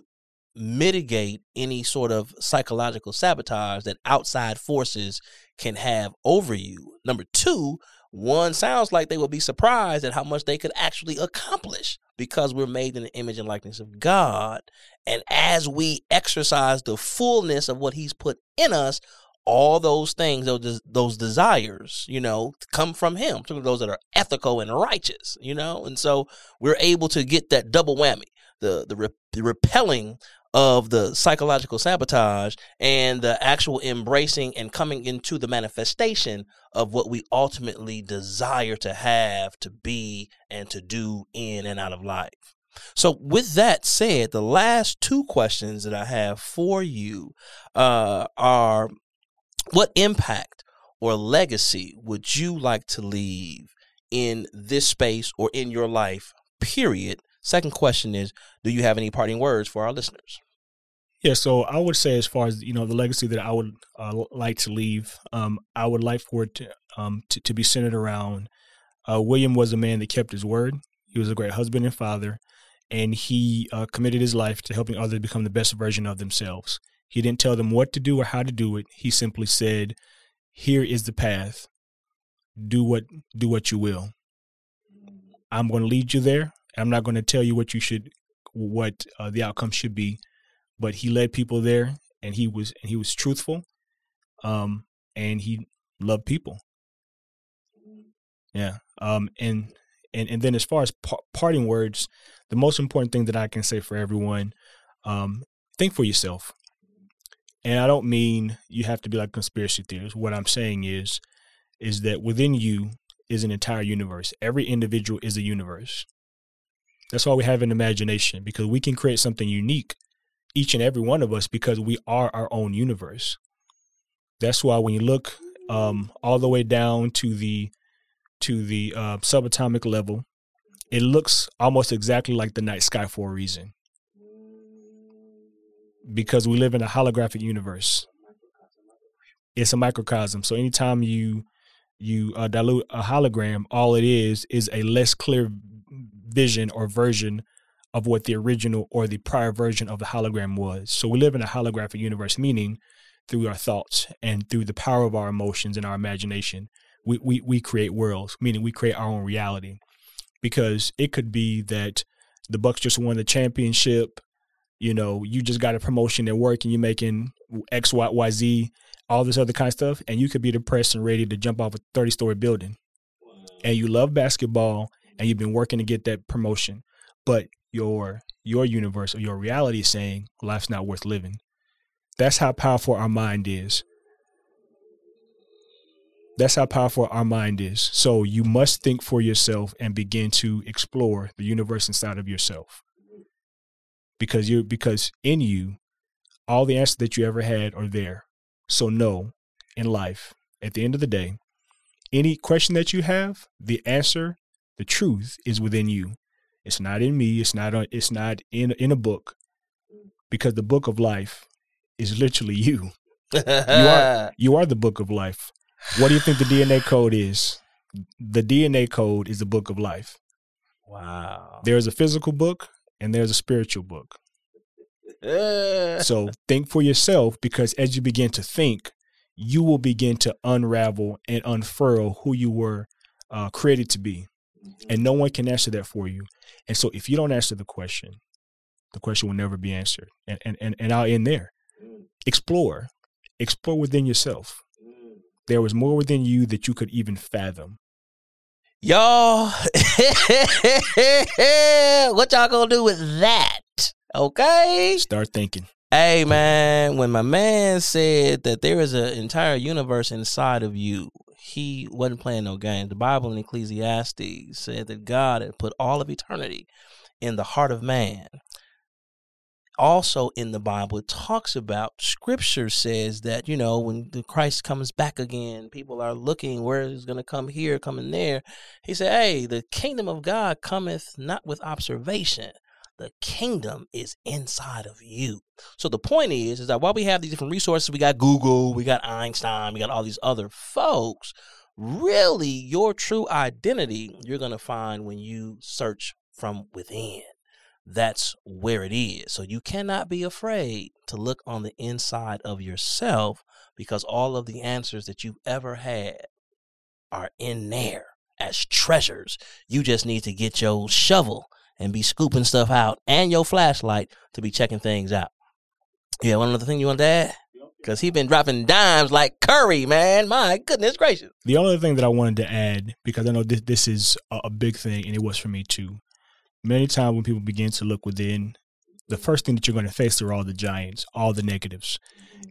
Speaker 1: mitigate any sort of psychological sabotage that outside forces can have over you. Number two, one sounds like they will be surprised at how much they could actually accomplish because we're made in the image and likeness of God. And as we exercise the fullness of what He's put in us, all those things, those those desires, you know, come from Him. Those that are ethical and righteous, you know, and so we're able to get that double whammy, the the, re- the repelling of the psychological sabotage and the actual embracing and coming into the manifestation of what we ultimately desire to have, to be, and to do in and out of life. So, with that said, the last two questions that I have for you uh, are what impact or legacy would you like to leave in this space or in your life, period? Second question is Do you have any parting words for our listeners?
Speaker 2: Yeah, so I would say, as far as you know, the legacy that I would uh, like to leave, um, I would like for it to, um, to, to be centered around. Uh, William was a man that kept his word. He was a great husband and father, and he uh, committed his life to helping others become the best version of themselves. He didn't tell them what to do or how to do it. He simply said, "Here is the path. Do what do what you will. I'm going to lead you there. I'm not going to tell you what you should, what uh, the outcome should be." but he led people there and he was and he was truthful um and he loved people. Yeah um and and and then as far as par- parting words the most important thing that i can say for everyone um think for yourself. And i don't mean you have to be like conspiracy theorists. What i'm saying is is that within you is an entire universe. Every individual is a universe that's why we have an imagination because we can create something unique each and every one of us because we are our own universe. That's why when you look um, all the way down to the to the uh, subatomic level, it looks almost exactly like the night sky for a reason. Because we live in a holographic universe. It's a microcosm. So anytime you you uh, dilute a hologram, all it is is a less clear vision or version of what the original or the prior version of the hologram was. So we live in a holographic universe, meaning through our thoughts and through the power of our emotions and our imagination, we, we, we create worlds, meaning we create our own reality. Because it could be that the Bucks just won the championship, you know, you just got a promotion at work and you're making X, Y, Y, Z, all this other kind of stuff, and you could be depressed and ready to jump off a 30 story building. And you love basketball and you've been working to get that promotion. But your your universe or your reality is saying life's not worth living. That's how powerful our mind is. That's how powerful our mind is. So you must think for yourself and begin to explore the universe inside of yourself. Because you because in you, all the answers that you ever had are there. So know in life, at the end of the day, any question that you have, the answer, the truth is within you. It's not in me. It's not. It's not in in a book, because the book of life is literally you. you are you are the book of life. What do you think the DNA code is? The DNA code is the book of life.
Speaker 1: Wow.
Speaker 2: There's a physical book and there's a spiritual book. so think for yourself because as you begin to think, you will begin to unravel and unfurl who you were uh, created to be. And no one can answer that for you. And so if you don't answer the question, the question will never be answered. And and and, and I'll end there. Mm. Explore. Explore within yourself. Mm. There was more within you that you could even fathom.
Speaker 1: Y'all, what y'all gonna do with that? Okay.
Speaker 2: Start thinking.
Speaker 1: Hey man, when my man said that there is an entire universe inside of you, he wasn't playing no games. The Bible in Ecclesiastes said that God had put all of eternity in the heart of man. Also in the Bible, it talks about scripture says that, you know, when the Christ comes back again, people are looking where he's going to come here, coming there. He said, Hey, the kingdom of God cometh not with observation, the kingdom is inside of you. So the point is, is that while we have these different resources, we got Google, we got Einstein, we got all these other folks. Really, your true identity you're gonna find when you search from within. that's where it is. So you cannot be afraid to look on the inside of yourself because all of the answers that you've ever had are in there as treasures. You just need to get your shovel and be scooping stuff out and your flashlight to be checking things out. Yeah, one other thing you want to add? Because he been dropping dimes like Curry, man. My goodness gracious.
Speaker 2: The only thing that I wanted to add, because I know this, this is a, a big thing, and it was for me too. Many times when people begin to look within, the first thing that you're going to face are all the giants, all the negatives,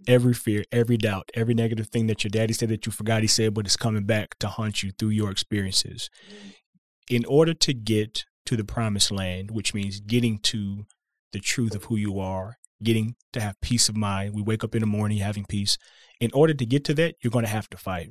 Speaker 2: every fear, every doubt, every negative thing that your daddy said that you forgot he said, but it's coming back to haunt you through your experiences. In order to get to the promised land, which means getting to the truth of who you are getting to have peace of mind. We wake up in the morning having peace. In order to get to that, you're going to have to fight.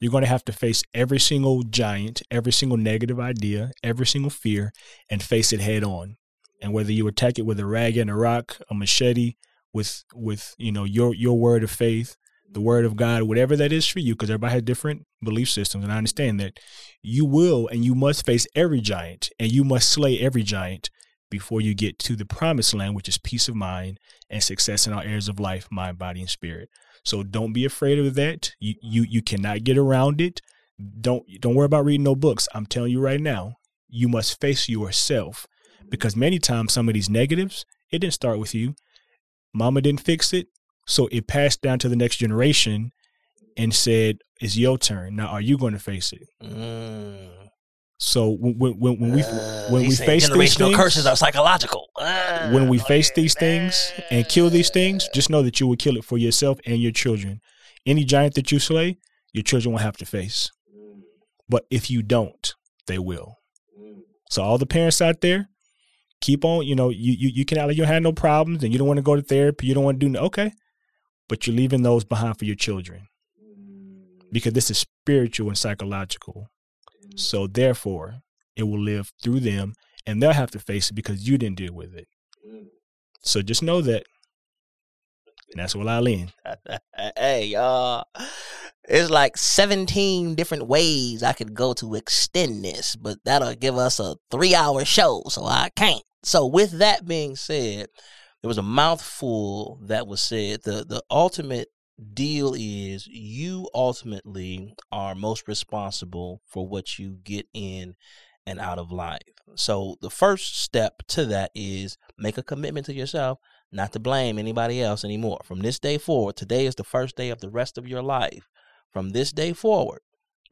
Speaker 2: You're going to have to face every single giant, every single negative idea, every single fear, and face it head on. And whether you attack it with a rag and a rock, a machete, with with you know your your word of faith, the word of God, whatever that is for you, because everybody has different belief systems, and I understand that you will and you must face every giant, and you must slay every giant before you get to the promised land, which is peace of mind and success in all areas of life, mind, body, and spirit. So don't be afraid of that. You you you cannot get around it. Don't don't worry about reading no books. I'm telling you right now, you must face yourself because many times some of these negatives, it didn't start with you. Mama didn't fix it, so it passed down to the next generation and said, "It's your turn. Now, are you going to face it?" Mm. So when when, when we uh, when we face these things,
Speaker 1: curses are psychological.
Speaker 2: Uh, when we face these things and kill these things, just know that you will kill it for yourself and your children. Any giant that you slay, your children will have to face. But if you don't, they will. So all the parents out there, keep on. You know, you you you can you have no problems, and you don't want to go to therapy. You don't want to do okay, but you're leaving those behind for your children mm. because this is spiritual and psychological. So mm. therefore, it will live through them and they'll have to face it because you didn't deal with it. Mm. So just know that. And that's what I'll end.
Speaker 1: hey, y'all. It's like 17 different ways I could go to extend this, but that'll give us a three hour show, so I can't. So, with that being said, there was a mouthful that was said. The the ultimate deal is you ultimately are most responsible for what you get in and out of life. So the first step to that is make a commitment to yourself not to blame anybody else anymore. From this day forward, today is the first day of the rest of your life. From this day forward,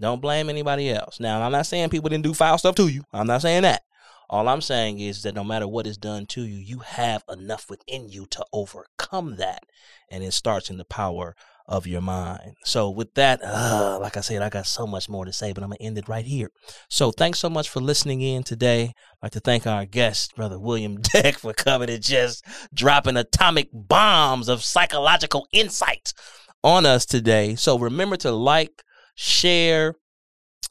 Speaker 1: don't blame anybody else. Now, I'm not saying people didn't do foul stuff to you. I'm not saying that. All I'm saying is that no matter what is done to you, you have enough within you to overcome that. And it starts in the power of your mind. So, with that, uh, like I said, I got so much more to say, but I'm going to end it right here. So, thanks so much for listening in today. I'd like to thank our guest, Brother William Deck, for coming and just dropping atomic bombs of psychological insight on us today. So, remember to like, share,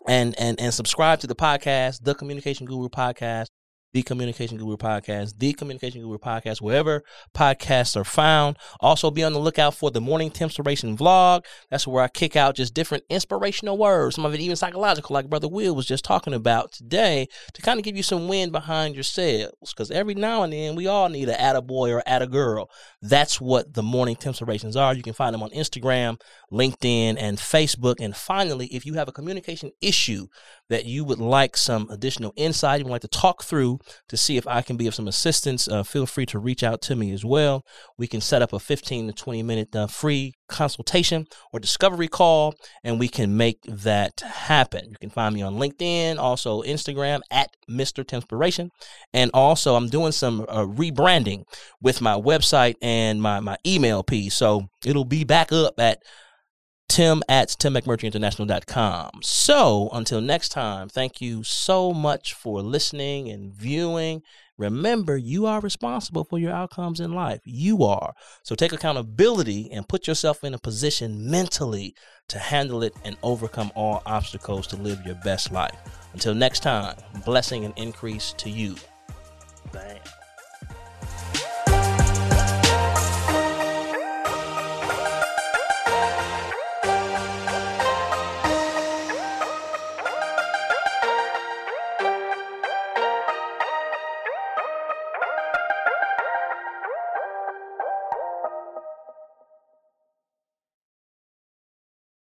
Speaker 1: and and and subscribe to the podcast, the Communication Guru podcast the Communication Guru Podcast, the Communication Guru Podcast, wherever podcasts are found. Also, be on the lookout for the Morning Inspiration vlog. That's where I kick out just different inspirational words, some of it even psychological, like Brother Will was just talking about today, to kind of give you some wind behind your sails. Because every now and then, we all need an boy or at a girl. That's what the Morning Inspirations are. You can find them on Instagram, LinkedIn, and Facebook. And finally, if you have a communication issue that you would like some additional insight, you would like to talk through, to see if I can be of some assistance, uh, feel free to reach out to me as well. We can set up a 15 to 20 minute uh, free consultation or discovery call, and we can make that happen. You can find me on LinkedIn, also Instagram at Mr. Tinspiration. And also, I'm doing some uh, rebranding with my website and my, my email piece. So it'll be back up at tim at timmcmurtryinternational.com. So until next time, thank you so much for listening and viewing. Remember, you are responsible for your outcomes in life. You are. So take accountability and put yourself in a position mentally to handle it and overcome all obstacles to live your best life. Until next time, blessing and increase to you. Bam.